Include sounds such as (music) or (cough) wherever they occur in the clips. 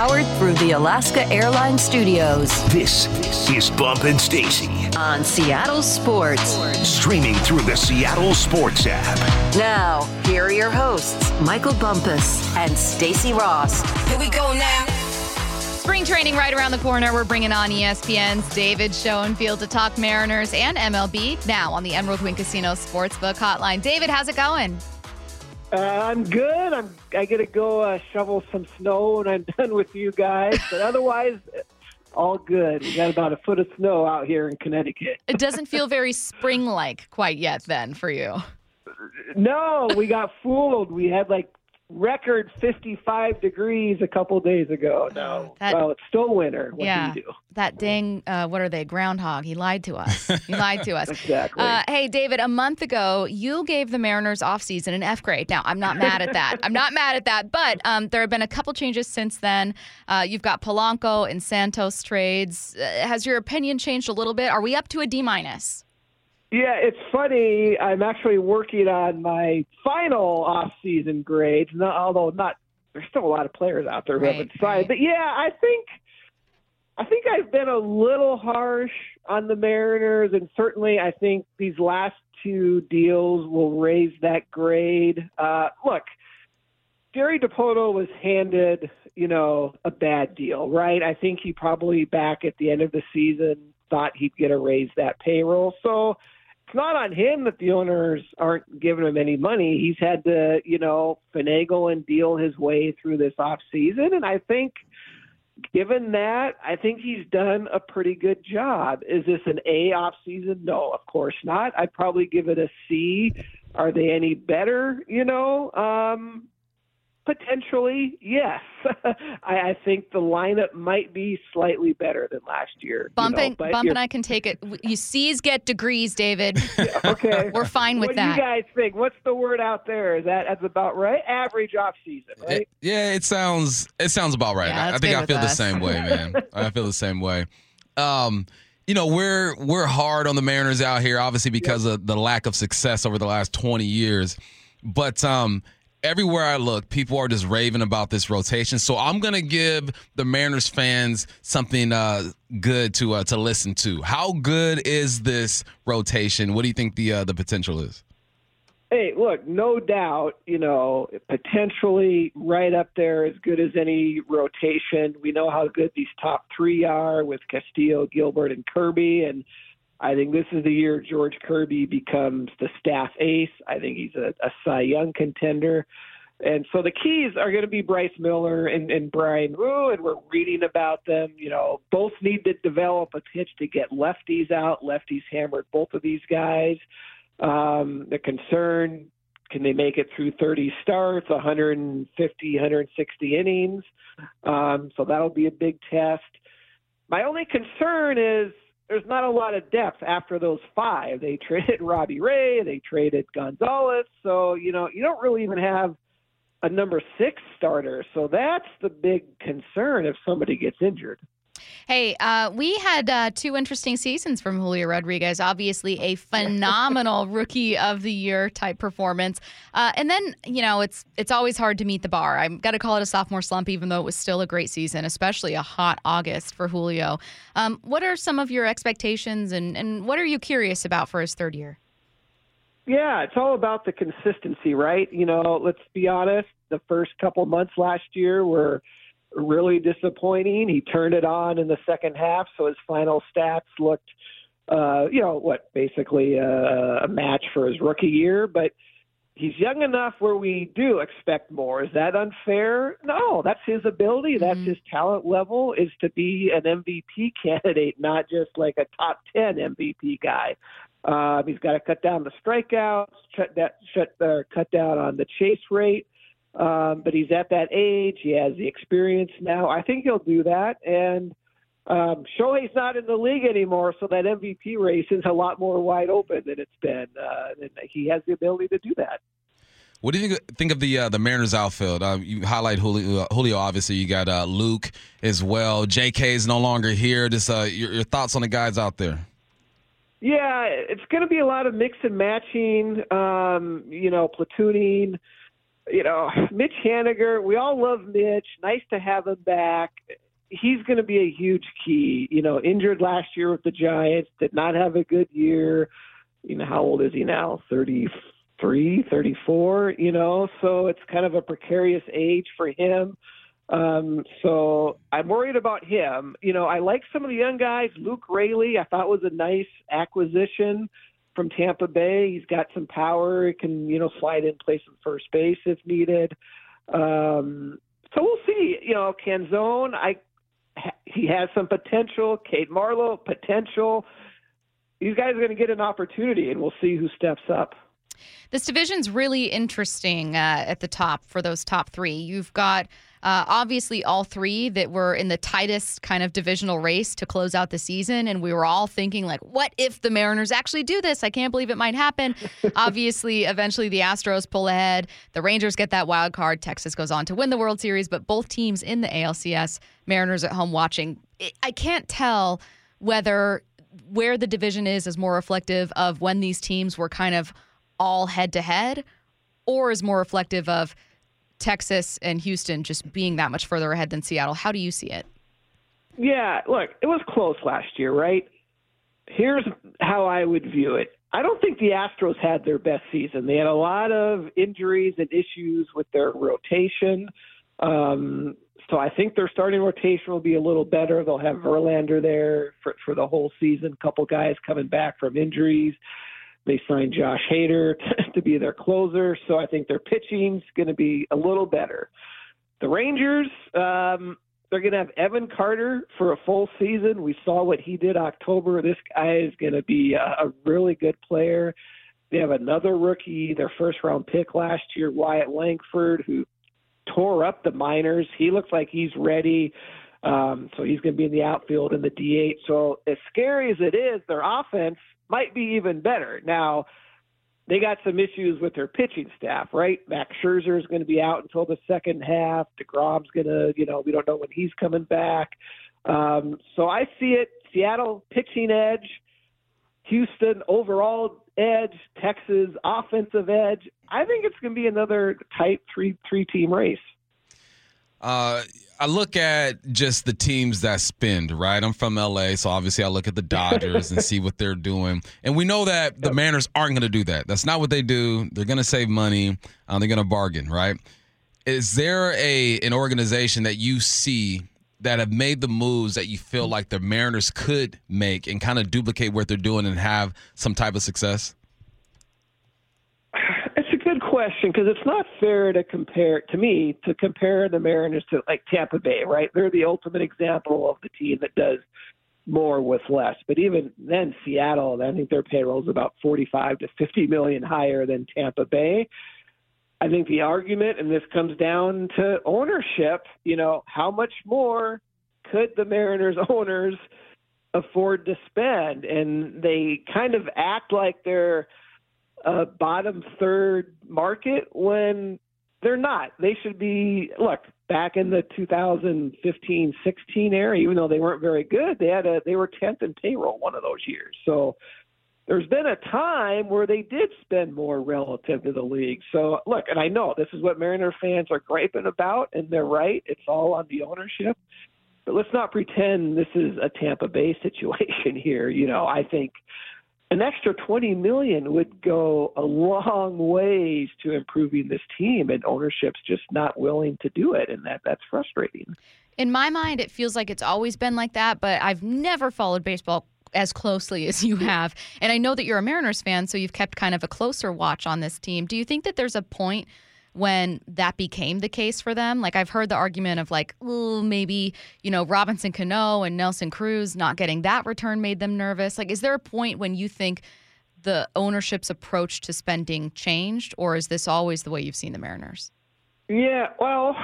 powered through the Alaska Airlines Studios This is Bump and Stacy, on Seattle Sports. streaming through the Seattle Sports app. Now, here are your hosts, Michael Bumpus and Stacy Ross. Here we go now. Spring training right around the corner. We're bringing on ESPN's David Schoenfield to talk Mariners and MLB now on the Emerald Queen Casino Sportsbook Hotline. David, how's it going? Uh, I'm good. I'm. I get to go uh, shovel some snow when I'm (laughs) done with you guys. But otherwise, all good. We got about a foot of snow out here in Connecticut. It doesn't feel very spring like quite yet, then, for you. No, we got fooled. We had like record 55 degrees a couple days ago. No, That- well, it's still winter. What yeah. do you do? That dang, uh, what are they? Groundhog. He lied to us. He lied to us. (laughs) Exactly. Uh, hey, David, a month ago, you gave the Mariners offseason an F grade. Now, I'm not mad at that. I'm not mad at that. But um, there have been a couple changes since then. Uh, you've got Polanco and Santos trades. Uh, has your opinion changed a little bit? Are we up to a D minus? Yeah, it's funny. I'm actually working on my final off-season grades. No, although not, there's still a lot of players out there who Right, haven't signed. right. But yeah, I think, I think I've been a little harsh on the Mariners, and certainly I think these last two deals will raise that grade. Uh, look, Jerry Dipoto was handed, you know, a bad deal, right? I think he probably back at the end of the season thought he'd get a raise that payroll. So it's not on him that the owners aren't giving him any money. He's had to, you know, finagle and deal his way through this off season, and I think given that, I think he's done a pretty good job. Is this an A off season? No, of course not. I'd probably give it a C. Are they any better? You know, um, potentially, yes. (laughs) I, I think the lineup might be slightly better than last year. Bump, you know, and, Bump and I can take it. You C's get degrees, David. (laughs) Okay. (laughs) We're fine with what that. What do you guys think? What's the word out there? Is that that's about right? Average off season, right? It- yeah, it sounds it sounds about right. Yeah, I, I think I with feel the same way, man. I feel the same way. Um, you know, we're we're hard on the Mariners out here, obviously because of the lack of success over the last twenty years. But um, everywhere I look, people are just raving about this rotation. So I'm gonna give the Mariners fans something uh, good to uh, to listen to. How good is this rotation? What do you think the uh, the potential is? Hey, look, no doubt, you know, potentially right up there as good as any rotation. We know how good these top three are with Castillo, Gilbert, and Kirby. And I think this is the year George Kirby becomes the staff ace. I think he's a, a Cy Young contender. And so the keys are going to be Bryce Miller and, and Bryan Woo, and we're reading about them. You know, both need to develop a pitch to get lefties out. Lefties hammered both of these guys. Um, the concern can they make it through 30 starts, 150, 160 innings? Um, so that'll be a big test. My only concern is there's not a lot of depth after those five. They (laughs) traded Robbie Ray, they traded Gonzalez, so you know you don't really even have a number six starter. So that's the big concern if somebody gets injured. Hey, uh, we had uh, two interesting seasons from Julio Rodriguez. Obviously, a phenomenal (laughs) rookie of the year type performance, uh, and then you know it's it's always hard to meet the bar. I've got to call it a sophomore slump, even though it was still a great season, especially a hot August for Julio. Um, what are some of your expectations, and and what are you curious about for his third year? Yeah, it's all about the consistency, right? You know, let's be honest. The first couple months last year were really disappointing. He turned it on in the second half, so his final stats looked, uh, you know, what basically a, a match for his rookie year. But he's young enough where we do expect more. Is that unfair? No, that's his ability. That's Mhm. his talent level is to be an MVP (laughs) candidate, not just like a top ten MVP guy. Um, he's got to cut down the strikeouts, shut that, shut, uh, cut down on the chase rate. Um, but he's at that age. He has the experience now. I think he'll do that. And um, Shohei's not in the league anymore, so that MVP race is a lot more wide open than it's been. Uh, and he has the ability to do that. What do you think, think of the uh, the Mariners outfield? Uh, you highlight Julio, Julio. Obviously, you got uh, Luke as well. J.K. is no longer here. Just uh, your, your thoughts on the guys out there? Yeah, it's going to be a lot of mix and matching, um, you know, platooning. You know, Mitch Haniger, we all love Mitch. Nice to have him back. He's going to be a huge key. You know, injured last year with the Giants, did not have a good year. You know, how old is he now? 33, 34, you know, so it's kind of a precarious age for him. Um, so I'm worried about him. You know, I like some of the young guys. Luke Raley, I thought was a nice acquisition from Tampa Bay. He's got some power. He can, you know, slide in, play some first base if needed. Um, so we'll see. You know, Canzone, I he has some potential. Cade Marlowe, potential. These guys are going to get an opportunity, and we'll see who steps up. This division's really interesting uh, at the top for those top three. You've got uh, obviously all three that were in the tightest kind of divisional race to close out the season, and we were all thinking like, what if the Mariners actually do this? I can't believe it might happen. (laughs) obviously, eventually the Astros pull ahead. The Rangers get that wild card. Texas goes on to win the World Series, but both teams in the ALCS, Mariners at home watching. I can't tell whether where the division is is more reflective of when these teams were kind of all head to head or is more reflective of Texas and Houston just being that much further ahead than Seattle. How do you see it? Yeah, look, it was close last year, right? Here's how I would view it. I don't think the Astros had their best season. They had a lot of injuries and issues with their rotation. Um, so I think their starting rotation will be a little better. They'll have Verlander there for, for the whole season. A couple guys coming back from injuries. They signed Josh Hader (laughs) to, be their closer, so I think their pitching's going to be a little better. The Rangers, um, they're going to have Evan Carter for a full season. We saw what he did October. This guy is going to be a, a really good player. They have another rookie, their first round pick last year, Wyatt Langford, who tore up the minors. He looks like he's ready. Um, so he's going to be in the outfield in the DH. So as scary as it is, their offense might be even better. Now, they got some issues with their pitching staff, right? Max Scherzer is going to be out until the second half. DeGrom's going to, you know, we don't know when he's coming back. Um, so I see it Seattle pitching edge, Houston overall edge, Texas offensive edge. I think it's going to be another tight three three team race. Uh, I look at just the teams that spend, right? I'm from LA, so obviously I look at the Dodgers and see what they're doing. And we know that the Mariners aren't going to do that. That's not what they do. They're going to save money. Uh, they're going to bargain, right? Is there a an organization that you see that have made the moves that you feel like the Mariners could make and kind of duplicate what they're doing and have some type of success? Question because it's not fair to compare to me to compare the Mariners to like Tampa Bay, right? They're the ultimate example of the team that does more with less. But even then, Seattle, I think their payroll is about 45 to 50 million higher than Tampa Bay. I think the argument, and this comes down to ownership, you know, how much more could the Mariners (laughs) owners afford to spend? And they kind of act like they're a bottom third market when they're not. They should be look back in the 2015-16 era. Even though they weren't very good, they had a they were 10th in payroll one of those years. So there's been a time where they did spend more relative to the league. So look, and I know this is what Mariner fans are griping about, and they're right. It's all on the ownership. But let's not pretend this is a Tampa Bay (laughs) situation here. You know, I think an extra 20 million would go a long ways to improving this team and ownership's just not willing to do it and that that's frustrating. In my mind it feels like it's always been like that but i've never followed baseball as closely as you have. And i know that you're a mariners fan so you've kept kind of a closer watch on this team. Do you think that there's a point when that became the case for them. Like I've heard the argument of like, oh, maybe, you know, Robinson Cano and Nelson Cruz not getting that return made them nervous. Like, is there a point when you think the ownership's approach to spending changed, or is this always the way you've seen the Mariners? Yeah, well,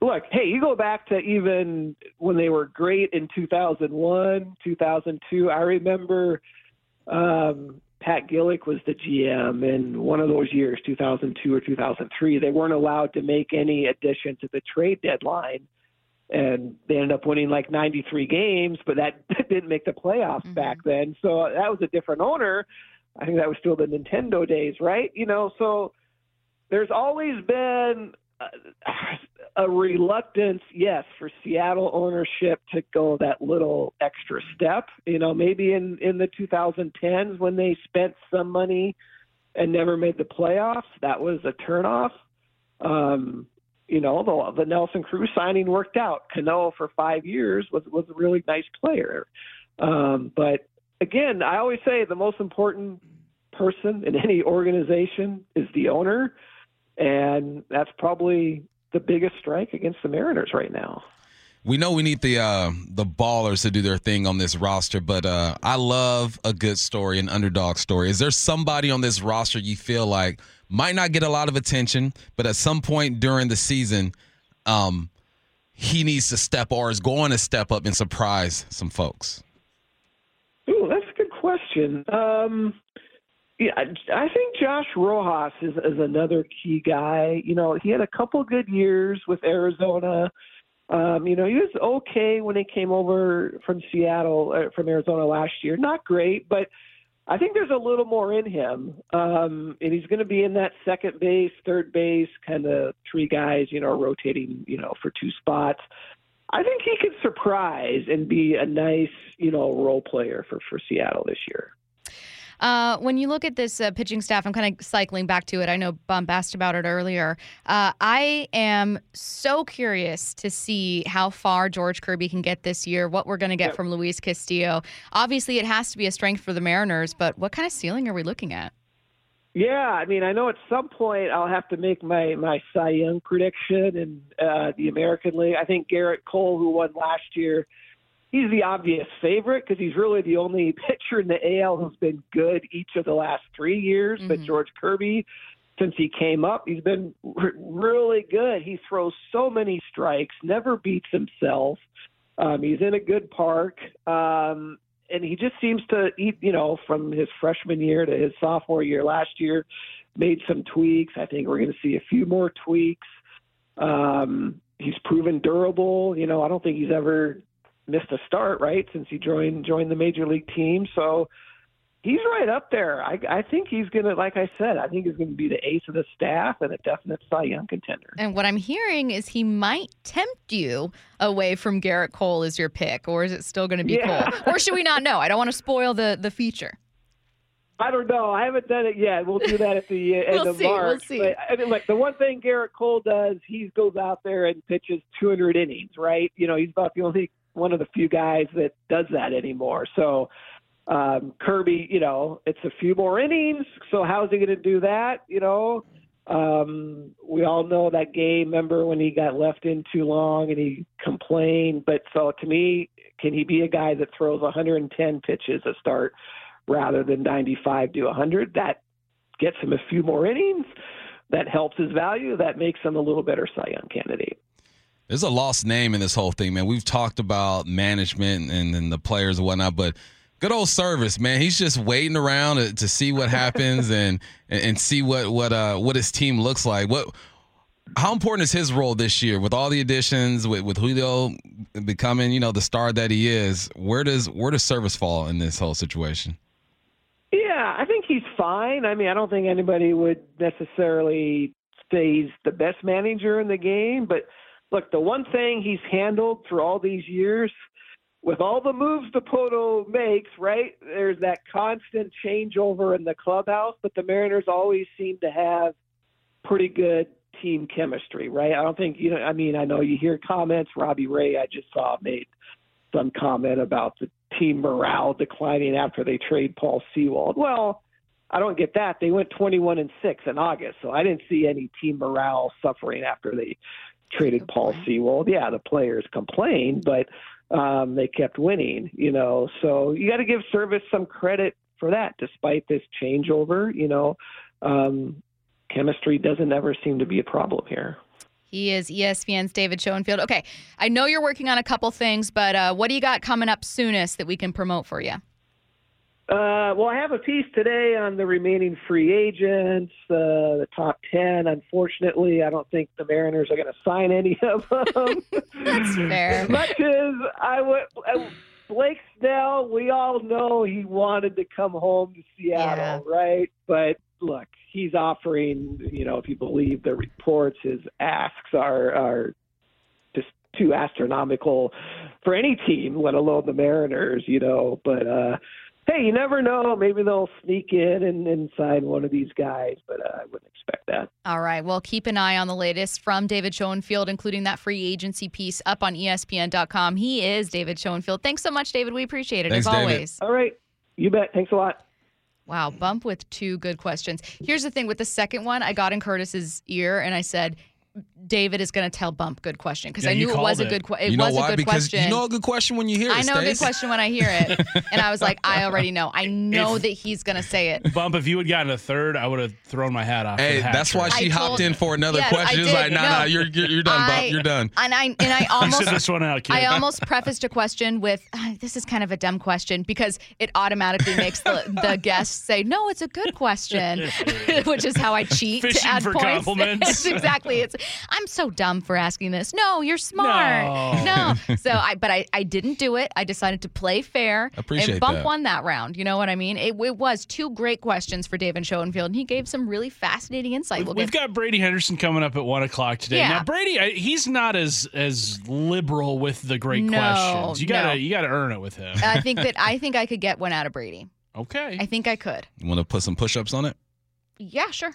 look, hey, you go back to even when they were great in 2001, 2002. I remember um, Pat Gillick was the GM in one of those years, 2002 or 2003. They weren't allowed to make any addition to the trade deadline, and they ended up winning like 93 games, but that (laughs) didn't make the playoffs mm-hmm. back then. So that was a different owner. I think that was still the Nintendo days, right? You know, so there's always been a reluctance, yes, for Seattle ownership to go that little extra step. You know, maybe in in the 2010s when they spent some money and never made the playoffs, that was a turnoff. Um, you know, the, the Nelson Cruz signing worked out. Cano for five years was was a really nice player. Um, but again, I always say the most important person in any organization is the owner, and that's probably the biggest strike against the Mariners right now. We know we need the uh, the ballers to do their thing on this roster, but uh, I love a good story, an underdog story. Is there somebody on this roster you feel like might not get a lot of attention, but at some point during the season, um, he needs to step or is going to step up and surprise some folks? Ooh, that's a good question. Um, yeah, I think Josh Rojas is, is another key guy. You know, he had a couple good years with Arizona. Um, you know, he was okay when he came over from Seattle, uh, from Arizona last year. Not great, but I think there's a little more in him. Um, and he's going to be in that second base, third base, kind of three guys, you know, rotating, you know, for two spots. I think he could surprise and be a nice, you know, role player for, for Seattle this year. Uh, when you look at this uh, pitching staff, I'm kind of cycling back to it. I know Bump asked about it earlier. Uh, I am so curious to see how far George Kirby can get this year, what we're going to get yep. from Luis Castillo. Obviously, it has to be a strength for the Mariners, but what kind of ceiling are we looking at? Yeah, I mean, I know at some point I'll have to make my my Cy Young prediction in uh, the American League. I think Gerrit Cole, who won last year, he's the obvious favorite because he's really the only (laughs) pitcher in the AL who's been good each of the last three years. Mm-hmm. But George Kirby, since he came up, he's been r- really good. He throws so many strikes, never beats himself. Um, he's in a good park. Um, and he just seems to eat, you know, from his freshman year to his sophomore year last year, made some tweaks. I think we're going to see a few more tweaks. Um, he's proven durable. You know, I don't think he's ever missed a start, right, since he joined joined the major league team. So he's right up there. I, I think he's going to, like I said, I think he's going to be the ace of the staff and a definite Cy Young contender. And what I'm hearing is he might tempt you away from Gerrit Cole as your pick, or is it still going to be yeah. Cole? Or should we not know? I don't want to spoil the the feature. I don't know. I haven't done it yet. We'll do that at the (laughs) end we'll of see, March. We'll see. But I mean, like the one thing Gerrit Cole does, he goes out there and pitches 200 innings, right? You know, he's about the only one of the few guys that does that anymore. So um, Kirby, you know, it's a few more innings. So how's he going to do that? You know, um, we all know that game. Remember when he got left in too long and he complained? But so to me, can he be a guy that throws 110 pitches a start rather than 95 to 100? That gets him a few more innings. That helps his value. That makes him a little better Cy Young candidate. There's a lost name in this whole thing, man. We've talked about management and, and the players and whatnot, but good old Servais, man. He's just waiting around to, to see what happens (laughs) and, and see what what uh what his team looks like. What how important is his role this year with all the additions with with Julio becoming you know the star that he is? Where does where does Servais fall in this whole situation? Yeah, I think he's fine. I mean, I don't think anybody would necessarily say he's the best manager in the game, but look, the one thing he's handled through all these years, with all the moves Dipoto makes, right? There's that constant changeover in the clubhouse, but the Mariners always seem to have pretty good team chemistry, right? I don't think you know. I mean, I know you hear comments. Robbie Ray, I just saw made some comment about the team morale declining after they trade Paul Sewald. Well, I don't get that. They went 21 and 6 in August, so I didn't see any team morale suffering after they traded Paul Sewald. Yeah, the players complained, but um, they kept winning. You know, so you got to give Servais some credit for that, despite this changeover. You know, um, chemistry doesn't ever seem to be a problem here. He is ESPN's David Schoenfield. Okay, I know you're working on a couple things, but uh, what do you got coming up soonest that we can promote for you? Uh, well, I have a piece today on the remaining free agents, uh, the top 10. Unfortunately, I don't think the Mariners are going to sign any of (laughs) them. That's fair. much as I would. Uh, Blake Snell, we all know he wanted to come home to Seattle, yeah. right? But look, he's offering, you know, if you believe the reports, his asks are are just too astronomical for any team, let alone the Mariners, you know. But uh hey, you never know. Maybe they'll sneak in and, and sign one of these guys, but uh, I wouldn't expect that. All right. Well, keep an eye on the latest from David Schoenfield, including that free agency piece up on ESPN.com. He is David Schoenfield. Thanks so much, David. We appreciate it Thanks, as David. always. All right. You bet. Thanks a lot. Wow, bump with two good questions. Here's the thing with the second one, I got in Curtis's ear and I said, David is going to tell Bump good question because Yeah, I knew it was called a good question. It you know was why? a good because question. you know a good question when you hear it. I know a good question when I hear it. (laughs) and I was like, I already know. I know that he's going to say it. Bump, if you had gotten a third, I would have thrown my hat off. Hey, that's why she I hopped told- in for another Yes, question. I She was like, nah, No. nah, you're, you're, you're done, I- Bump. You're done. And I and I (laughs) almost this one out, kid. I almost prefaced a question with, "Ah, "This is kind of a dumb question," because it automatically makes the, the (laughs) guest say, "No, it's a good question," which is how I cheat to add for points. compliments. Exactly. It's I'm so dumb for asking this. No, you're smart. No. (laughs) No. (laughs) So I, but I, I didn't do it. I decided to play fair. Appreciate and Bump that. won that round. You know what I mean? It, it was two great questions for David Schoenfield, and he gave some really fascinating insight. We'll We've get- got Brady Henderson coming up at one o'clock today. Yeah. Now Brady, I, he's not as as liberal with the great No, questions. You gotta no. you gotta earn it with him. I think that (laughs) I think I could get one out of Brady. Okay. I think I could. You want to put some push ups on it? Yeah, sure.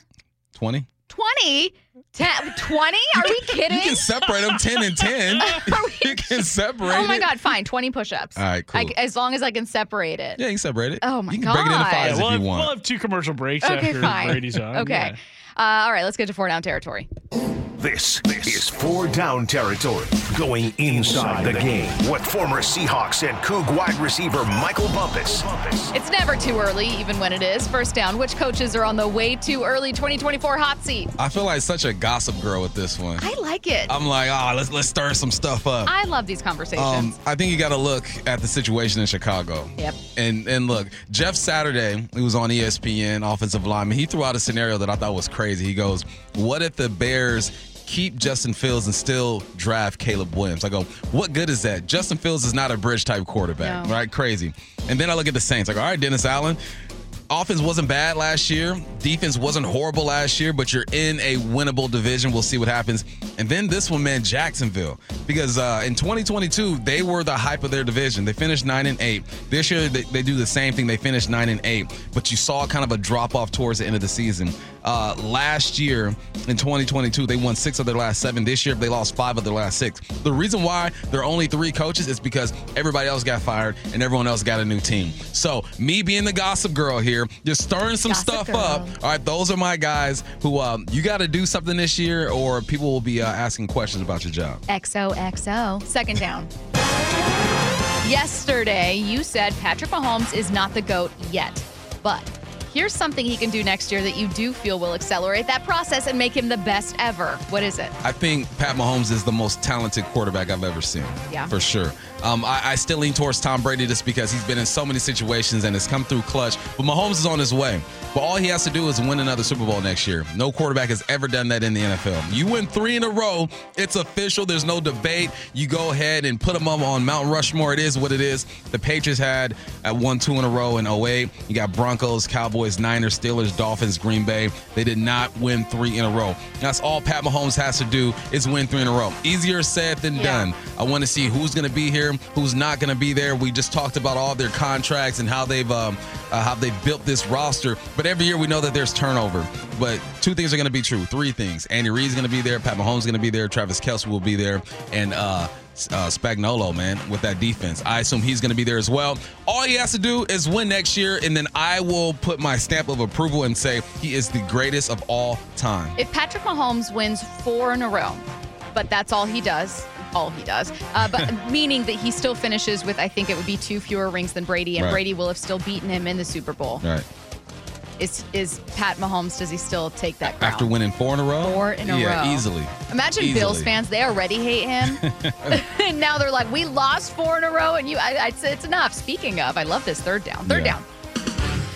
20? 20? 10, 20? Are we kidding? You can separate them 10 and 10. (laughs) you can separate oh my it. God, fine. 20 push ups. All right, cool. as long as I can separate it. Yeah, you can separate it. Oh, my god! You can break it into God. Yeah, fives we'll, if have, you we'll have two commercial breaks Okay, after fine. Brady's on. Okay. Yeah. Uh, all right, let's get to four down territory. This, this is four down territory. Going inside the game with former Seahawks and Coug wide receiver Michael Bumpus. It's never too early, even when it is. First down, which coaches are on the way too early 2024 hot seat? I feel like such a gossip girl with this one. I like it. I'm like, ah, let's let's stir some stuff up. I love these conversations. Um, I think you got to look at the situation in Chicago. Yep. And and look, Jeff Saturday, he was on ESPN, offensive lineman, he threw out a scenario that I thought was crazy. He goes, "What if the Bears?" Keep Justin Fields and still draft Caleb Williams. I go, what good is that? Justin Fields is not a bridge type quarterback, No. right? Crazy. And then I look at the Saints. Like, all right, Dennis Allen, offense wasn't bad last year. Defense wasn't horrible last year, but you're in a winnable division. We'll see what happens. And then this one, man, Jacksonville, because uh, in 2022 they were the hype of their division. They finished nine and eight. This year they, they do the same thing. They finished nine and eight, but you saw kind of a drop off towards the end of the season. Uh, last year in 2022 they won six of their last seven. This year they lost five of their last six. The reason why there are only three coaches is because everybody else got fired and everyone else got a new team. So me being the gossip girl here, just stirring some Gossip stuff girl. up. All right, those are my guys who um, you got to do something this year, or people will be uh, asking questions about your job. XOXO. Second down. Yesterday, you said Patrick Mahomes is not the GOAT yet, but here's something he can do next year that you do feel will accelerate that process and make him the best ever. What is it? I think Pat Mahomes is the most talented quarterback I've ever seen. Yeah. For sure. Um, I, I still lean towards Tom Brady just because he's been in so many situations and has come through clutch. But Mahomes is on his way. But all he has to do is win another Super Bowl next year. No quarterback has ever done that in the NFL. You win three in a row, it's official. There's no debate. You go ahead and put them up on Mount Rushmore. It is what it is. The Patriots had at one, two in a row in 08. You got Broncos, Cowboys, Niners, Steelers, Dolphins, Green Bay. They did not win three in a row. That's all Pat Mahomes has to do is win three in a row. Easier said than Yeah. done. I want to see who's going to be here, who's not going to be there. We just talked about all their contracts and how they've um, uh, how they've built this roster. But every year we know that there's turnover. But two things are going to be true. Three things: Andy Reid's going to be there, Pat Mahomes is going to be there, Travis Kelce will be there, and uh, uh, Spagnuolo, man, with that defense. I assume he's going to be there as well. All he has to do is win next year, and then I will put my stamp of approval and say he is the greatest of all time. If Patrick Mahomes wins four in a row, but that's all he does, all he does, uh, but (laughs) meaning that he still finishes with, I think it would be two fewer rings than Brady, and Right. Brady will have still beaten him in the Super Bowl. All right. Is is Pat Mahomes? Does he still take that crown? After winning four in a row? Four in a yeah, row. easily. Imagine Easily. Bills fans; they already hate him, (laughs) (laughs) and now they're like, "We lost four in a row," and you, I, say it's enough. Speaking of, I love this third down. Third Yeah. down.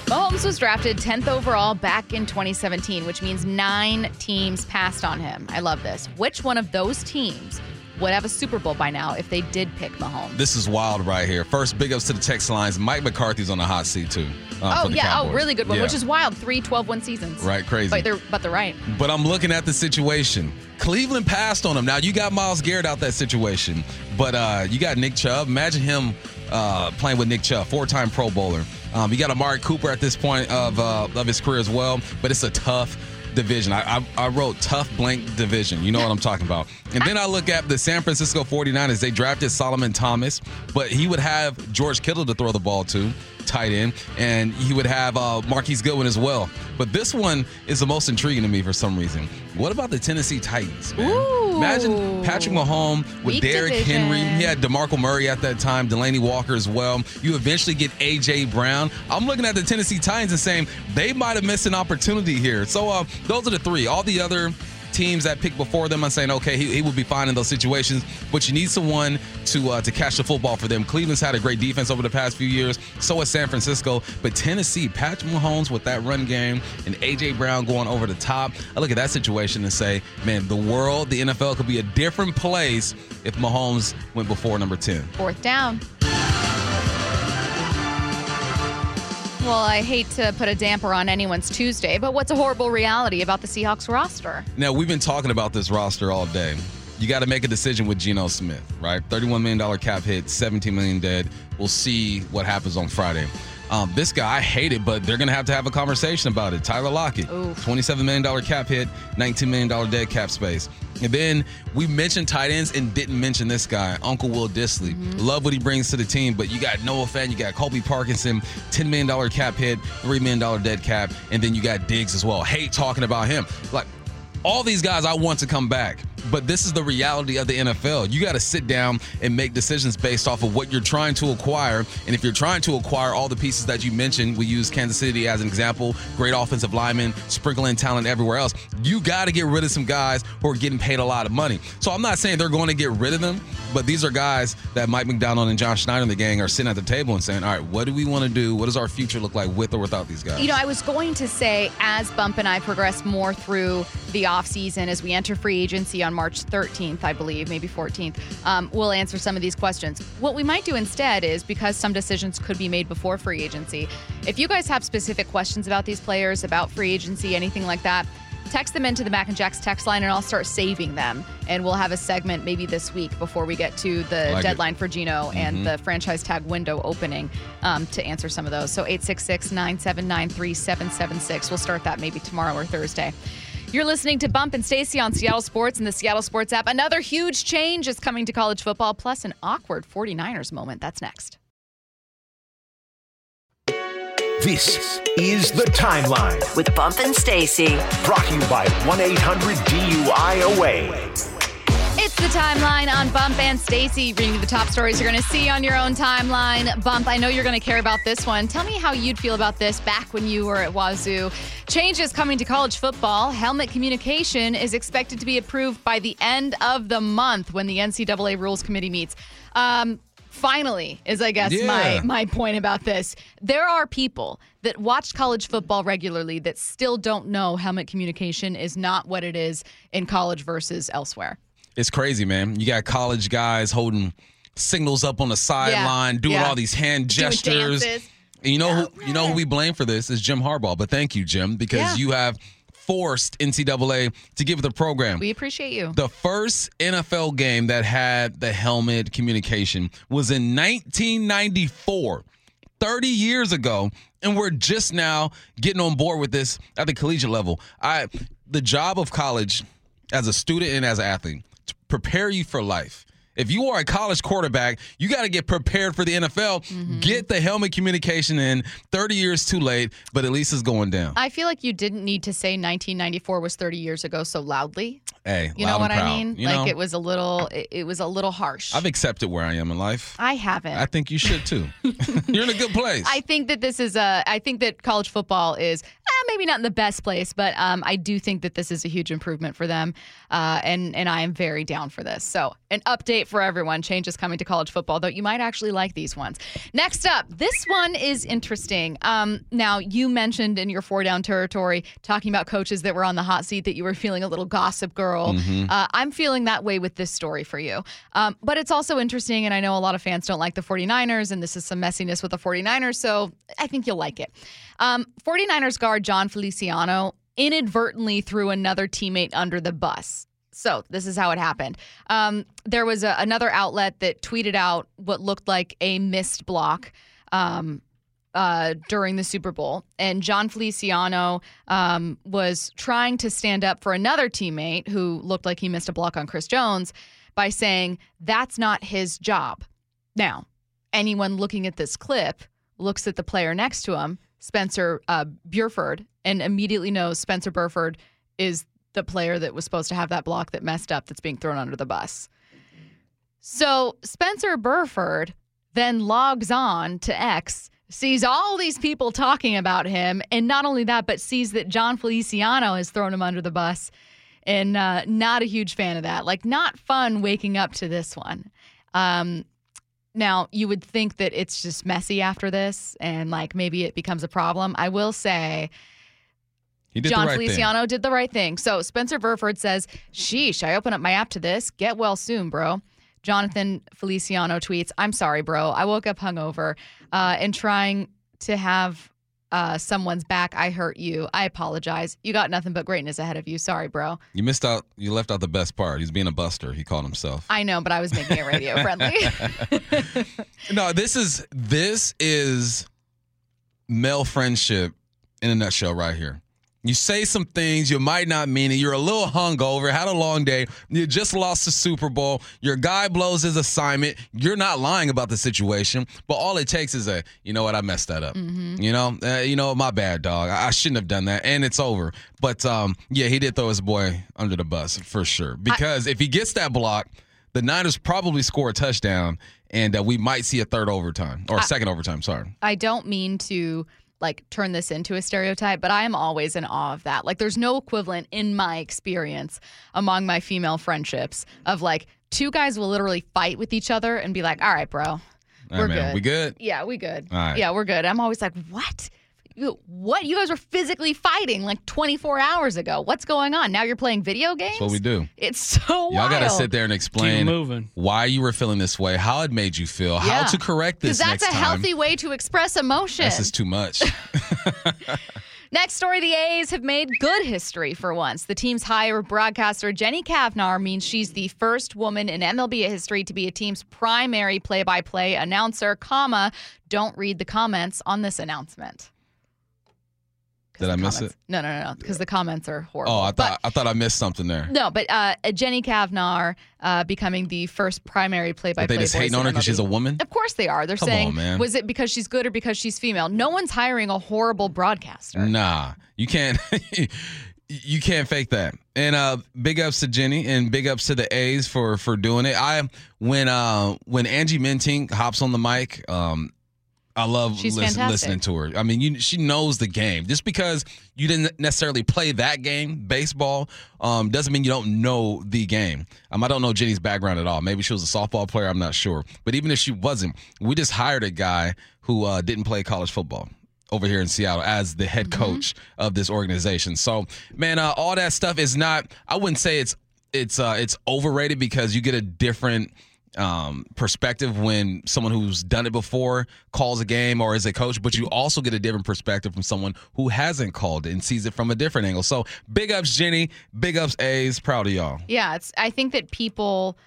Mahomes was drafted 10th overall back in 2017, which means nine teams passed on him. I love this. Which one of those teams would have a Super Bowl by now if they did pick Mahomes. This is wild right here. First, big ups to the text lines. Mike McCarthy's on the hot seat too. uh, oh for the yeah, oh really good one, Yeah. which is wild. Three 12-win seasons. Right, crazy. But they're but they're right. But I'm looking at the situation. Cleveland passed on him. Now you got Myles Garrett out that situation, but uh, you got Nick Chubb. Imagine him uh, playing with Nick Chubb, four-time Pro Bowler. Um, you got Amari Cooper at this point of uh, of his career as well, but it's a tough division. I, I, I wrote tough blank division. You know what I'm talking about. And then I look at the San Francisco 49ers. They drafted Solomon Thomas, but he would have George Kittle to throw the ball to, tight end, and he would have uh, Marquise Goodwin as well. But this one is the most intriguing to me for some reason. What about the Tennessee Titans, man? Ooh. Imagine Patrick Mahomes with Weak Derrick Henry. division. He had DeMarco Murray at that time, Delanie Walker as well. You eventually get A.J. Brown. I'm looking at the Tennessee Titans and saying they might have missed an opportunity here. So uh, those are the three. All the other teams that pick before them, I'm saying, okay, he, he will be fine in those situations. But you need someone to uh, to catch the football for them. Cleveland's had a great defense over the past few years. So has San Francisco. But Tennessee, Patrick Mahomes with that run game and A.J. Brown going over the top. I look at that situation and say, man, the world, the NFL could be a different place if Mahomes went before number 10. Fourth down. Well, I hate to put a damper on anyone's Tuesday, but what's a horrible reality about the Seahawks roster? Now, we've been talking about this roster all day. You got to make a decision with Geno Smith, right? $31 million cap hit, 17 million dead. We'll see what happens on Friday. Um, this guy, I hate it, but they're going to have to have a conversation about it. Tyler Lockett, Oof. $27 million cap hit, $19 million dead cap space. And then we mentioned tight ends and didn't mention this guy, Uncle Will Dissly. Love what he brings to the team, but you got Noah Fant, you got Colby Parkinson, $10 million cap hit, $3 million dead cap, and then you got Diggs as well. Hate talking about him. Like, all these guys I want to come back. But this is the reality of the NFL. You got to sit down and make decisions based off of what you're trying to acquire. And if you're trying to acquire all the pieces that you mentioned, we use Kansas City as an example, great offensive linemen, sprinkling talent everywhere else. You got to get rid of some guys who are getting paid a lot of money. So I'm not saying they're going to get rid of them, but these are guys that Mike Macdonald and John Schneider and the gang are sitting at the table and saying, all right, what do we want to do? What does our future look like with or without these guys? You know, I was going to say as Bump and I progress more through the offseason, as we enter free agency on March 13th, I believe, maybe 14th, um, we'll answer some of these questions. What we might do instead is because some decisions could be made before free agency, if you guys have specific questions about these players, about free agency, anything like that, text them into the Mac and Jacks text line and I'll start saving them. And we'll have a segment maybe this week before we get to the Like it. deadline for Geno and the franchise tag window opening um, to answer some of those. So 866 979 3776. We'll start that maybe tomorrow or Thursday. You're listening to Bump and Stacy on Seattle Sports and the Seattle Sports app. Another huge change is coming to college football, plus an awkward 49ers moment. That's next. This is the timeline. With Bump and Stacy. Brought to you by 1 800 DUIOA. The timeline on Bump and Stacy, reading the top stories you're going to see on your own timeline. Bump, I know you're going to care about this one. Tell me how you'd feel about this back when you were at Wazzu. Changes coming to college football. Helmet communication is expected to be approved by the end of the month when the NCAA Rules Committee meets. Um, finally, is I guess Yeah. my my point about this. There are people that watch college football regularly that still don't know helmet communication is not what it is in college versus elsewhere. It's crazy, man. You got college guys holding signals up on the sideline, doing yeah. all these hand gestures. And you know who you know who we blame for this is Jim Harbaugh. But thank you, Jim, because Yeah. you have forced NCAA to give the program. We appreciate you. the first NFL game that had the helmet communication was in 1994, 30 years ago, and we're just now getting on board with this at the collegiate level. I the job of college as a student and as an athlete prepare you for life. If you are a college quarterback, you got to get prepared for the NFL. Mm-hmm. Get the helmet communication in. 30 years too late, but at least it's going down. I feel like you didn't need to say 1994 was 30 years ago so loudly. Hey, You know what I mean? You like know, it was a little it, it was a little harsh. I've accepted where I am in life. I haven't. I think you should too. (laughs) (laughs) You're in a good place. I think that this is a. I think that college football is maybe not in the best place, but um, I do think that this is a huge improvement for them, uh, and and I am very down for this. So, an update for everyone: change is coming to college football, though you might actually like these ones. Next up, this one is interesting. Um, now, you mentioned in your four down territory talking about coaches that were on the hot seat that you were feeling a little gossip girl. Uh, I'm feeling that way with this story for you, um, but it's also interesting, and I know a lot of fans don't like the 49ers, and this is some messiness with the 49ers, so I think you'll like it. Um, 49ers guard Jon Feliciano inadvertently threw another teammate under the bus. So this is how it happened. Um, there was a, another outlet that tweeted out what looked like a missed block um, uh, during the Super Bowl, and Jon Feliciano um, was trying to stand up for another teammate who looked like he missed a block on Chris Jones by saying that's not his job. Now, anyone looking at this clip looks at the player next to him, Spencer uh, Burford, and immediately knows Spencer Burford is the player that was supposed to have that block that messed up that's being thrown under the bus. So Spencer Burford then logs on to X, sees all these people talking about him, and not only that, but sees that Jon Feliciano has thrown him under the bus. And uh, not a huge fan of that. Like, not fun waking up to this one. Um, now, you would think that it's just messy after this and like maybe it becomes a problem. I will say, did Jon right Feliciano did the right thing. So Spencer Burford says, Sheesh, I open up my app to this. Get well soon, bro. Jonathan Feliciano tweets, I'm sorry, bro. I woke up hungover uh, and trying to have uh, someone's back. I hurt you. I apologize. You got nothing but greatness ahead of you. Sorry, bro. You missed out. You left out the best part. He's being a buster. He called himself. I know, but I was making it radio friendly. (laughs) No, this is this is male friendship in a nutshell right here. You say some things you might not mean it. You're a little hungover, had a long day. You just lost the Super Bowl. Your guy blows his assignment. You're not lying about the situation, but all it takes is a, you know what, I messed that up. You know, uh, you know, my bad, dog. I, I shouldn't have done that, and it's over. But um, yeah, he did throw his boy under the bus for sure. Because if he gets that block, the Niners probably score a touchdown, and uh, we might see a third overtime or second overtime. Sorry. I don't mean to like turn this into a stereotype, but I am always in awe of that. Like there's no equivalent in my experience among my female friendships of like two guys will literally fight with each other and be like, "All right, bro. We're right, good. We good? Yeah, we good. Right. Yeah, we're good." I'm always like, "What? You- What? You guys were physically fighting like 24 hours ago. What's going on? Now you're playing video games?" That's what we do. It's so Y'all got to sit there and explain moving. why you were feeling this way, how it made you feel, how to correct this Because that's next a time. healthy way to express emotion. This is too much. (laughs) (laughs) Next story the A's have made good history for once. The team's hire broadcaster Jenny Cavnar means she's the first woman in MLB history to be a team's primary play by play announcer, comma, don't read the comments on this announcement. Did I miss comments- No, no, no, no, because the comments are horrible. oh, I But- thought I thought I missed something there. no, but uh, Jenny Cavnar uh, becoming the first primary play by But play. they just hating on her because she's a woman. Of course they are. They're Come saying, on, man. was it because she's good or because she's female? No one's hiring a horrible broadcaster. Nah, you can't. (laughs) you can't fake that. And uh, big ups to Jenny and big ups to the A's for for doing it. I when uh when Angie Mentink hops on the mic, um, I love She's lis- fantastic. listening to her. I mean, you, she knows the game. Just because you didn't necessarily play that game, baseball, um, doesn't mean you don't know the game. Um, I don't know Jenny's background at all. Maybe she was a softball player. I'm not sure. But even if she wasn't, we just hired a guy who uh, didn't play college football over here in Seattle as the head Mm-hmm. coach of this organization. So, man, uh, all that stuff is not. I wouldn't say it's it's uh, it's overrated because you get a different um, perspective when someone who's done it before calls a game or is a coach, but you also get a different perspective from someone who hasn't called and sees it from a different angle. So, big ups, Jenny. Big ups, A's. Proud of y'all. Yeah, it's. I think that people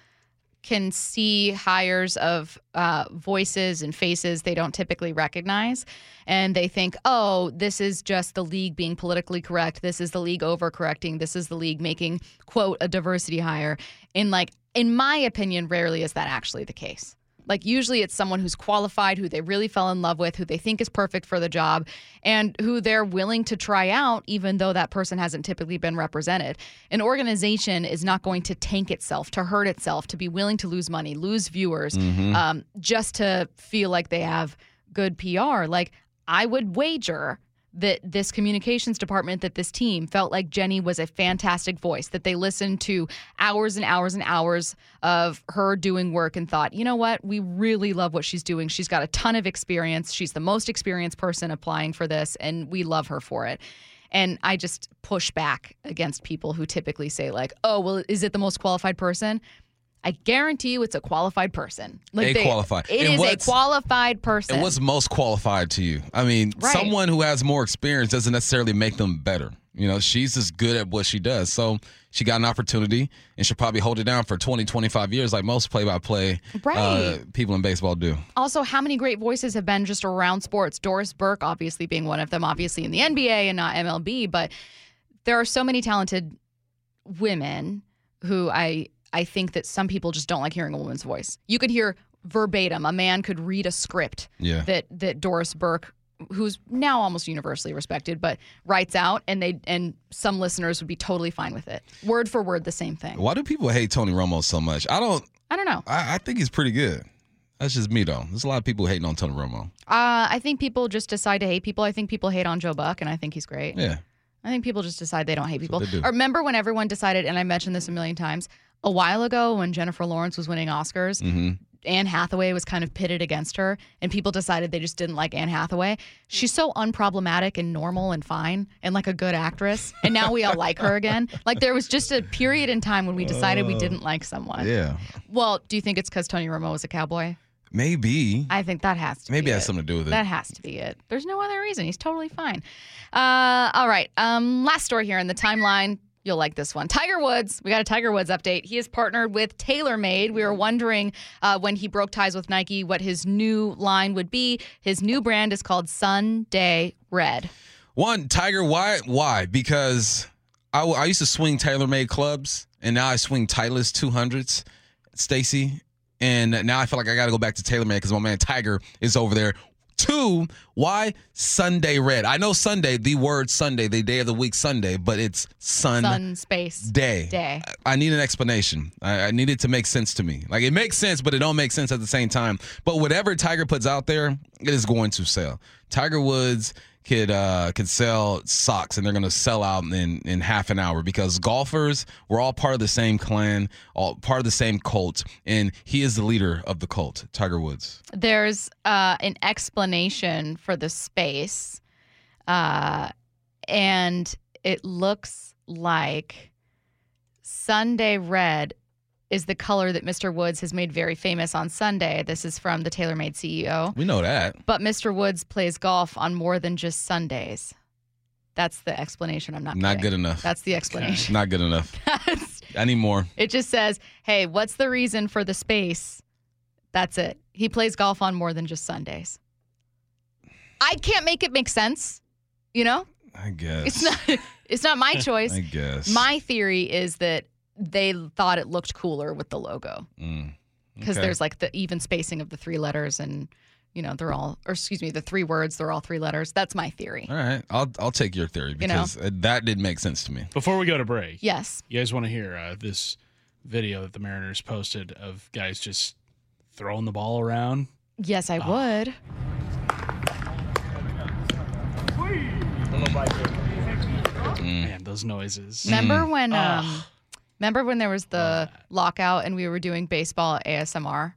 can see hires of uh, voices and faces they don't typically recognize, and they think, "Oh, this is just the league being politically correct. This is the league overcorrecting. This is the league making quote a diversity hire." In like, in my opinion, rarely is that actually the case. Like usually it's someone who's qualified, who they really fell in love with, who they think is perfect for the job, and who they're willing to try out, even though that person hasn't typically been represented. An organization is not going to tank itself, to hurt itself, to be willing to lose money, lose viewers, um, just to feel like they have good PR. Like I would wager that this communications department, that this team felt like Jenny was a fantastic voice, that they listened to hours and hours and hours of her doing work and thought, you know what, we really love what she's doing. She's got a ton of experience. She's the most experienced person applying for this, and we love her for it. And I just push back against people who typically say, like, oh, well, is it the most qualified person? I guarantee you it's a qualified person. Like A qualified. It And is a qualified person. And what's most qualified to you? I mean, Right. someone who has more experience doesn't necessarily make them better. You know, she's just good at what she does. So she got an opportunity and she'll probably hold it down for 20, 25 years like most play by play people in baseball do. also, how many great voices have been just around sports? Doris Burke, obviously, being one of them, obviously in the NBA and not MLB, but there are so many talented women who I I think that some people just don't like hearing a woman's voice. You could hear verbatim a man could read a script Yeah. that that Doris Burke who's now almost universally respected but writes out and they and some listeners would be totally fine with it word for word the same thing Why do people hate Tony Romo so much? I don't, i don't know I, I think he's pretty good. That's just me, though. There's a lot of people hating on Tony Romo. Uh, I think people just decide to hate people. I think people hate on Joe Buck, and I think he's great. Yeah. I think people just decide they don't hate people. do. Remember when everyone decided, and I mentioned this a million times, a while ago when Jennifer Lawrence was winning Oscars, Mm-hmm. Anne Hathaway was kind of pitted against her, and people decided they just didn't like Anne Hathaway. She's so unproblematic and normal and fine and like a good actress, and now we all like her again. (laughs) Like there was just a period in time when we decided we didn't like someone. Yeah. Well, do you think it's because Tony Romo was a cowboy? Maybe. I think that has to Maybe be it has it. something to do with it. That has to be it. There's no other reason. He's totally fine. Uh, all right. Um, last story here in the timeline. You'll like this one. Tiger Woods. We got a Tiger Woods update. He has partnered with TaylorMade. We were wondering uh, when he broke ties with Nike what his new line would be. His new brand is called Sunday Red. One, Tiger, why? Why? Because I used to swing TaylorMade clubs, and now I swing Titleist 200s, Stacy. And now I feel like I got to go back to TaylorMade because my man Tiger is over there. Two, why Sunday Red? I know Sunday, the word Sunday, the day of the week Sunday, but it's Sun, Sun Space Day. Day. I need an explanation. I, I need it to make sense to me. Like it makes sense, but it don't make sense at the same time. But whatever Tiger puts out there, it is going to sell. Tiger Woods could uh could sell socks and they're gonna sell out in in half an hour because golfers we're all part of the same clan, all part of the same cult, and he is the leader of the cult, Tiger Woods. There's uh, an explanation for the space, uh, and it looks like Sunday red is the color that Mr. Woods has made very famous on Sunday. This is from the TaylorMade CEO. We know that. But Mr. Woods plays golf on more than just Sundays. That's the explanation. I'm not Not kidding. good enough. That's the explanation. Not good enough. (laughs) That's- I more. it just says, "Hey, what's the reason for the space?" That's it. He plays golf on more than just Sundays. I can't make it make sense. You know, I guess. it's not. (laughs) It's not my (laughs) choice. I guess. My theory is that they thought it looked cooler with the logo Mm. because Okay. there's like the even spacing of the three letters, and you know they're all, or excuse me, the three words. They're all three letters. That's my theory. All right, I'll I'll take your theory You know? because uh that did make sense to me. Before we go to break, Yes. you guys want to hear uh, this video that the Mariners posted of guys just throwing the ball around? Yes, I Ah. would. Man, those noises. Remember when um remember when there was the lockout and we were doing baseball ASMR?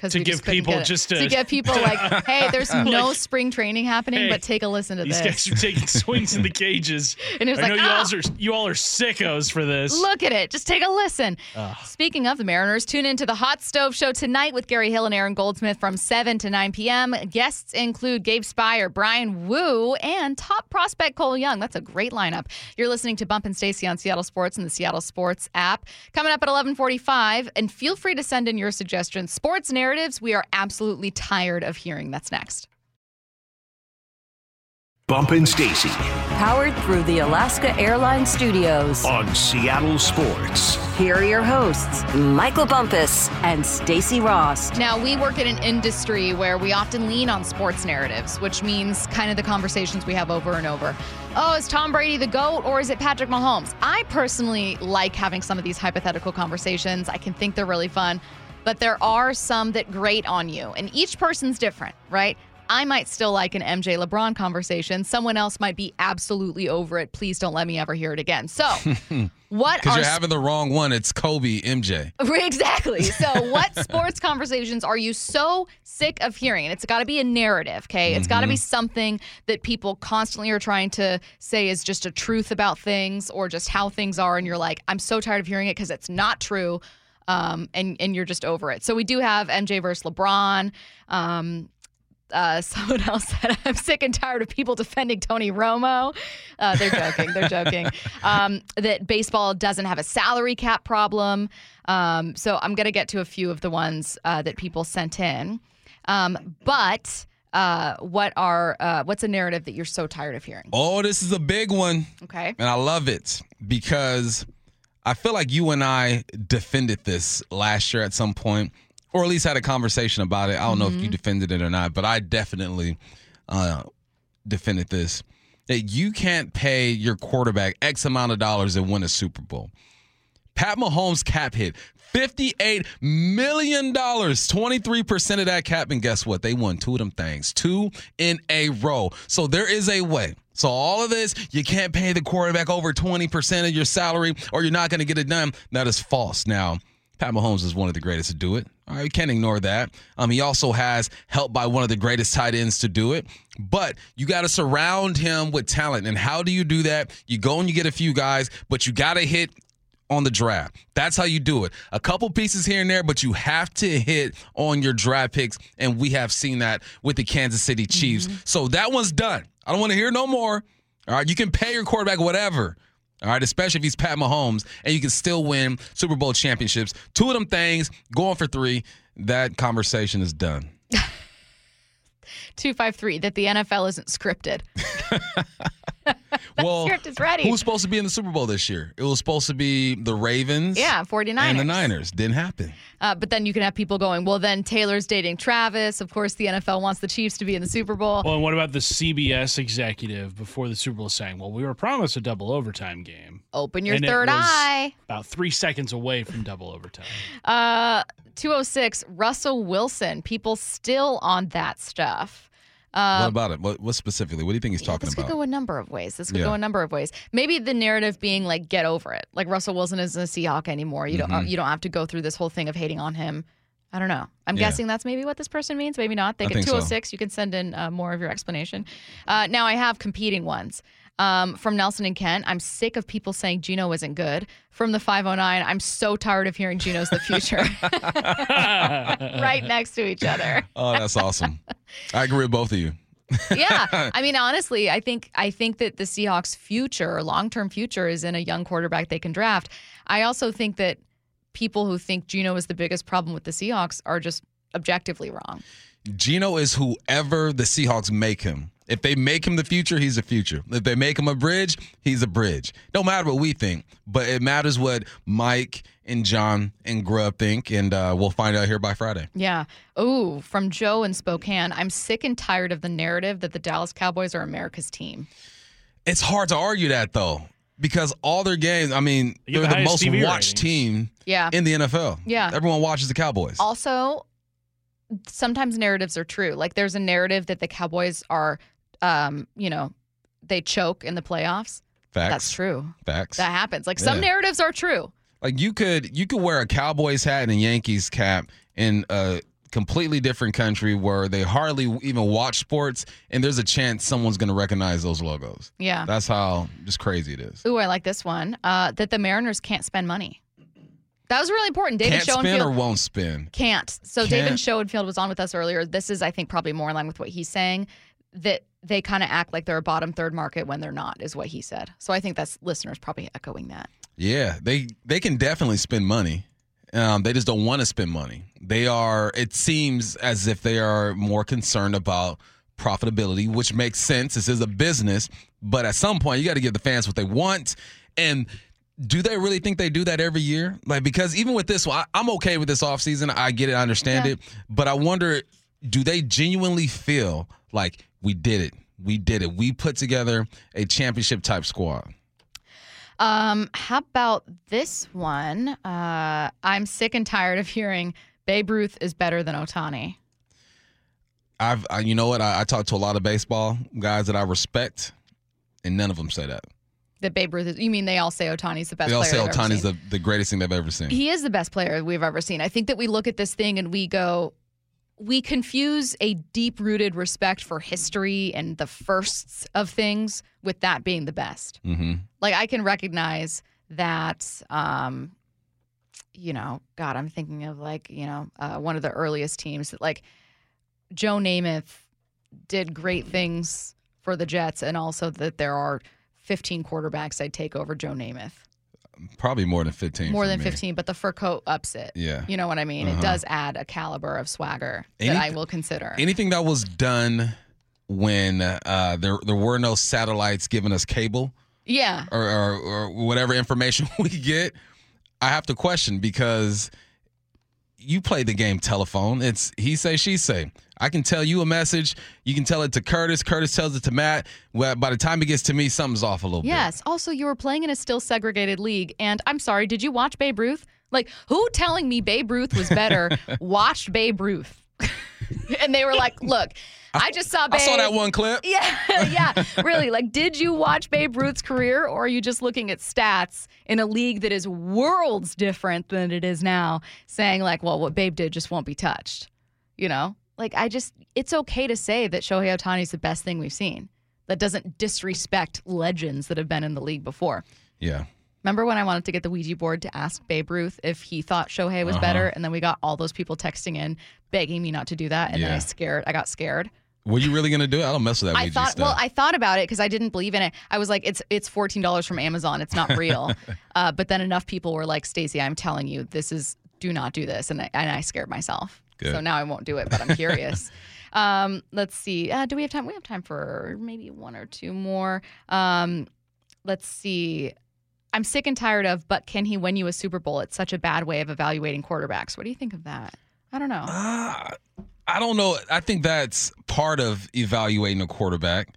Because To give people just to a- get people like, (laughs) hey, there's no Like, spring training happening, hey, but take a listen to These this. guys are taking (laughs) swings in the cages. And it was I like, know you "Ah." all are you all are sickos for this. Look at it. Just take a listen. Speaking of the Mariners, tune into the Hot Stove Show tonight with Gary Hill and Aaron Goldsmith from 7 to 9 p.m. Guests include Gabe Speier, Bryan Woo, and top prospect Cole Young. That's a great lineup. You're listening to Bump and Stacy on Seattle Sports and the Seattle Sports app. Coming up at 1145, and feel free to send in your suggestions. Sports narratives, we are absolutely tired of hearing. That's next. Bump and Stacy Powered through the Alaska Airlines Studios. on Seattle Sports. Here are your hosts, Michael Bumpus and Stacy Ross. Now, we work in an industry where we often lean on sports narratives, which means kind of the conversations we have over and over. Oh, is Tom Brady the GOAT or is it Patrick Mahomes? I personally like having some of these hypothetical conversations. I can think they're really fun, but there are some that grate on you, and each person's different, right? I might still like an MJ LeBron conversation. Someone else might be absolutely over it. Please don't let me ever hear it again. So, (laughs) what Because are you're having the wrong one. It's Kobe, MJ. (laughs) Exactly. So, what (laughs) sports conversations are you so sick of hearing? And it's got to be a narrative, okay? It's got to be mm-hmm. something that people constantly are trying to say is just a truth about things or just how things are. And you're like, I'm so tired of hearing it because it's not true. Um, and, and you're just over it. So, we do have MJ versus LeBron. Um, uh, (laughs) someone else said, I'm sick and tired of people defending Tony Romo. Uh, they're joking. They're joking. (laughs) Um, that baseball doesn't have a salary cap problem. Um, so I'm going to get to a few of the ones uh, that people sent in. Um, but uh, what are uh, what's a narrative that you're so tired of hearing? Oh, this is a big one. Okay. And I love it because I feel like you and I defended this last year at some point, or at least had a conversation about it. I don't know if you defended it or not, but I definitely uh, defended this that you can't pay your quarterback X amount of dollars and win a Super Bowl. Pat Mahomes' cap hit $58 million, 23% of that cap. And guess what? They won two of them things, two in a row. So there is a way. So all of this, you can't pay the quarterback over 20% of your salary or you're not going to get it done. That is false. Now, Pat Mahomes is one of the greatest to do it. All right, can't ignore that. Um, he also has help by one of the greatest tight ends to do it. But you got to surround him with talent. And how do you do that? You go and you get a few guys, but you got to hit on the draft. That's how you do it. A couple pieces here and there, but you have to hit on your draft picks. And we have seen that with the Kansas City Chiefs. Mm-hmm. So that one's done. I don't want to hear no more. All right, you can pay your quarterback whatever. All right, especially if he's Pat Mahomes, and you can still win Super Bowl championships. Two of them things, going for three. That conversation is done. (laughs) 253 that the NFL isn't scripted. (laughs) (laughs) (laughs) well, script is ready. Who's supposed to be in the Super Bowl this year? It was supposed to be the Ravens. Yeah, 49ers. And the Niners. Didn't happen. Uh, but then you can have people going, well, then Taylor's dating Travis. Of course, the NFL wants the Chiefs to be in the Super Bowl. Well, and what about the CBS executive before the Super Bowl saying, "Well, we were promised a double overtime game." Open your And it third was eye. About three seconds away from double overtime. Uh, 206, Russell Wilson. People still on that stuff. What about it? What, what specifically? What do you think he's talking this about? This could go a number of ways. This could Yeah. go a number of ways. Maybe the narrative being like, get over it. Like Russell Wilson isn't a Seahawk anymore. You don't. uh, you don't have to go through this whole thing of hating on him. I don't know. I'm Yeah. guessing that's maybe what this person means. Maybe not. They get think so. 206. You can send in uh, more of your explanation. Uh, now I have competing ones. Um, from Nelson and Kent, I'm sick of people saying Geno isn't good. From the 509, I'm so tired of hearing Geno's the future. (laughs) right next to each other. oh, that's awesome. (laughs) I agree with both of you. yeah. (laughs) I mean, honestly, I think I think that the Seahawks' future, long-term future, is in a young quarterback they can draft. I also think that people who think Geno is the biggest problem with the Seahawks are just objectively wrong. Geno is whoever the Seahawks make him. If they make him the future, he's the future. If they make him a bridge, he's a bridge. Don't matter what we think, but it matters what Mike and John and Grubb think, and uh, we'll find out here by Friday. Yeah. Ooh, from Joe in Spokane, I'm sick and tired of the narrative that the Dallas Cowboys are America's team. It's hard to argue that though, because all their games, I mean, They get they're the the, most TV watched ratings. team Yeah. in the NFL. Yeah. Everyone watches the Cowboys. Also, sometimes narratives are true. Like there's a narrative that the Cowboys are, um, you know, they choke in the playoffs. Facts. That's true. Facts. That happens. Like some Yeah. narratives are true. Like you could you could wear a Cowboys hat and a Yankees cap in a completely different country where they hardly even watch sports, and there's a chance someone's going to recognize those logos. Yeah. That's how just crazy it is. Ooh, I like this one. Uh, that the Mariners can't spend money. That was really important. David Can't Schoenfield or won't spin. can't. So David Can't. Schoenfield was on with us earlier. This is, I think, probably more in line with what he's saying. That they kind of act like they're a bottom third market when they're not, is what he said. So I think that's listeners probably echoing that. Yeah, they they can definitely spend money. Um, they just don't want to spend money. They are. It seems as if they are more concerned about profitability, which makes sense. This is a business, but at some point, you got to give the fans what they want. And do they really think they do that every year? Like because even with this one, I, I'm okay with this offseason. I get it, I understand Yeah. it, but I wonder, do they genuinely feel like we did it? We did it. We put together a championship type squad. Um, how about this one? Uh, I'm sick and tired of hearing Babe Ruth is better than Ohtani. I've, I, you know what? I, I talk to a lot of baseball guys that I respect, and none of them say that. That Babe Ruth is, you mean they all say Ohtani's the best They all say Ohtani's the, the greatest thing they've ever seen. He is the best player we've ever seen. I think that we look at this thing and we go, we confuse a deep rooted respect for history and the firsts of things with that being the best. hmm Like I can recognize that, um, you know, God, I'm thinking of like, you know, uh, one of the earliest teams that like Joe Namath did great things for the Jets, and also that there are 15 quarterbacks I'd take over Joe Namath. Probably more than 15. More than me. 15, but the fur coat ups it. Yeah. You know what I mean? It Uh-huh. does add a caliber of swagger that I will consider. Anything that was done when uh, there there were no satellites giving us cable yeah. or, or, or whatever information (laughs) we get, I have to question because you play the game telephone. It's he say, she say. I can tell you a message. You can tell it to Curtis. Curtis tells it to Matt. Well, by the time it gets to me, something's off a little bit. Yes. Also, you were playing in a still segregated league. And I'm sorry, did you watch Babe Ruth? Like, who telling me Babe Ruth was better (laughs) watched Babe Ruth? (laughs) and they were like, look, I just saw I saw that one clip. Yeah, (laughs) yeah, really. Like, did you watch Babe Ruth's career, or are you just looking at stats in a league that is worlds different than it is now, saying like, well, what Babe did just won't be touched? You know, like I just, it's okay to say that Shohei Ohtani is the best thing we've seen. That doesn't disrespect legends that have been in the league before. Yeah. Remember when I wanted to get the Ouija board to ask Babe Ruth if he thought Shohei was Uh-huh. better, and then we got all those people texting in begging me not to do that, and then I Yeah. scared. I got scared. Were you really gonna do it? I don't mess with that. I Ouija thought. stuff. Well, I thought about it because I didn't believe in it. I was like, it's it's fourteen dollars from Amazon. It's not real. (laughs) uh, but then enough people were like, Stacy, I'm telling you, this is do not do this, and I, and I scared myself. Good. So now I won't do it, but I'm curious. (laughs) um, let's see. Uh, do we have time? We have time for maybe one or two more. Um, let's see. I'm sick and tired of, but can he win you a Super Bowl? It's such a bad way of evaluating quarterbacks. What do you think of that? I don't know. Ah, I don't know. I think that's part of evaluating a quarterback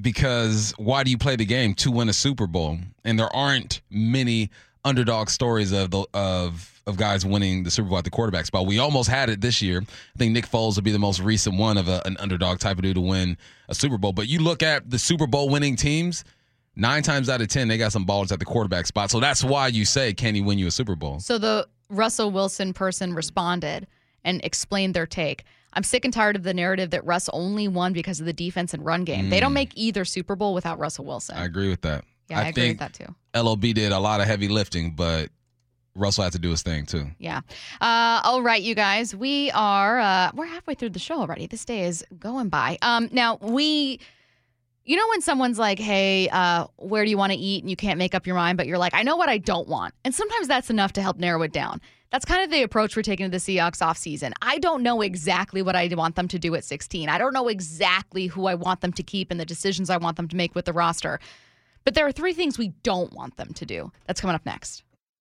because why do you play the game to win a Super Bowl? And there aren't many underdog stories of the of of guys winning the Super Bowl at the quarterback spot. We almost had it this year. I think Nick Foles would be the most recent one of a, an underdog type of dude to win a Super Bowl. But you look at the Super Bowl winning teams. Nine times out of ten, they got some ballers at the quarterback spot. So that's why you say, "Can he win you a Super Bowl?" So the Russell Wilson person responded and explained their take. I'm sick and tired of the narrative that Russ only won because of the defense and run game. They don't make either Super Bowl without Russell Wilson. Mm. I agree with that. yeah, I, agree think with that too. LOB did a lot of heavy lifting, but Russell had to do his thing too. Yeah. Uh, all right, you guys. We are uh, we're halfway through the show already. This day is going by. Um, now we. You know when someone's like, "Hey, uh, where do you want to eat?" and you can't make up your mind, but you're like, "I know what I don't want," and sometimes that's enough to help narrow it down. That's kind of the approach we're taking to the Seahawks offseason. I don't know exactly what I want them to do at 16. I don't know exactly who I want them to keep and the decisions I want them to make with the roster. But there are three things we don't want them to do. That's coming up next.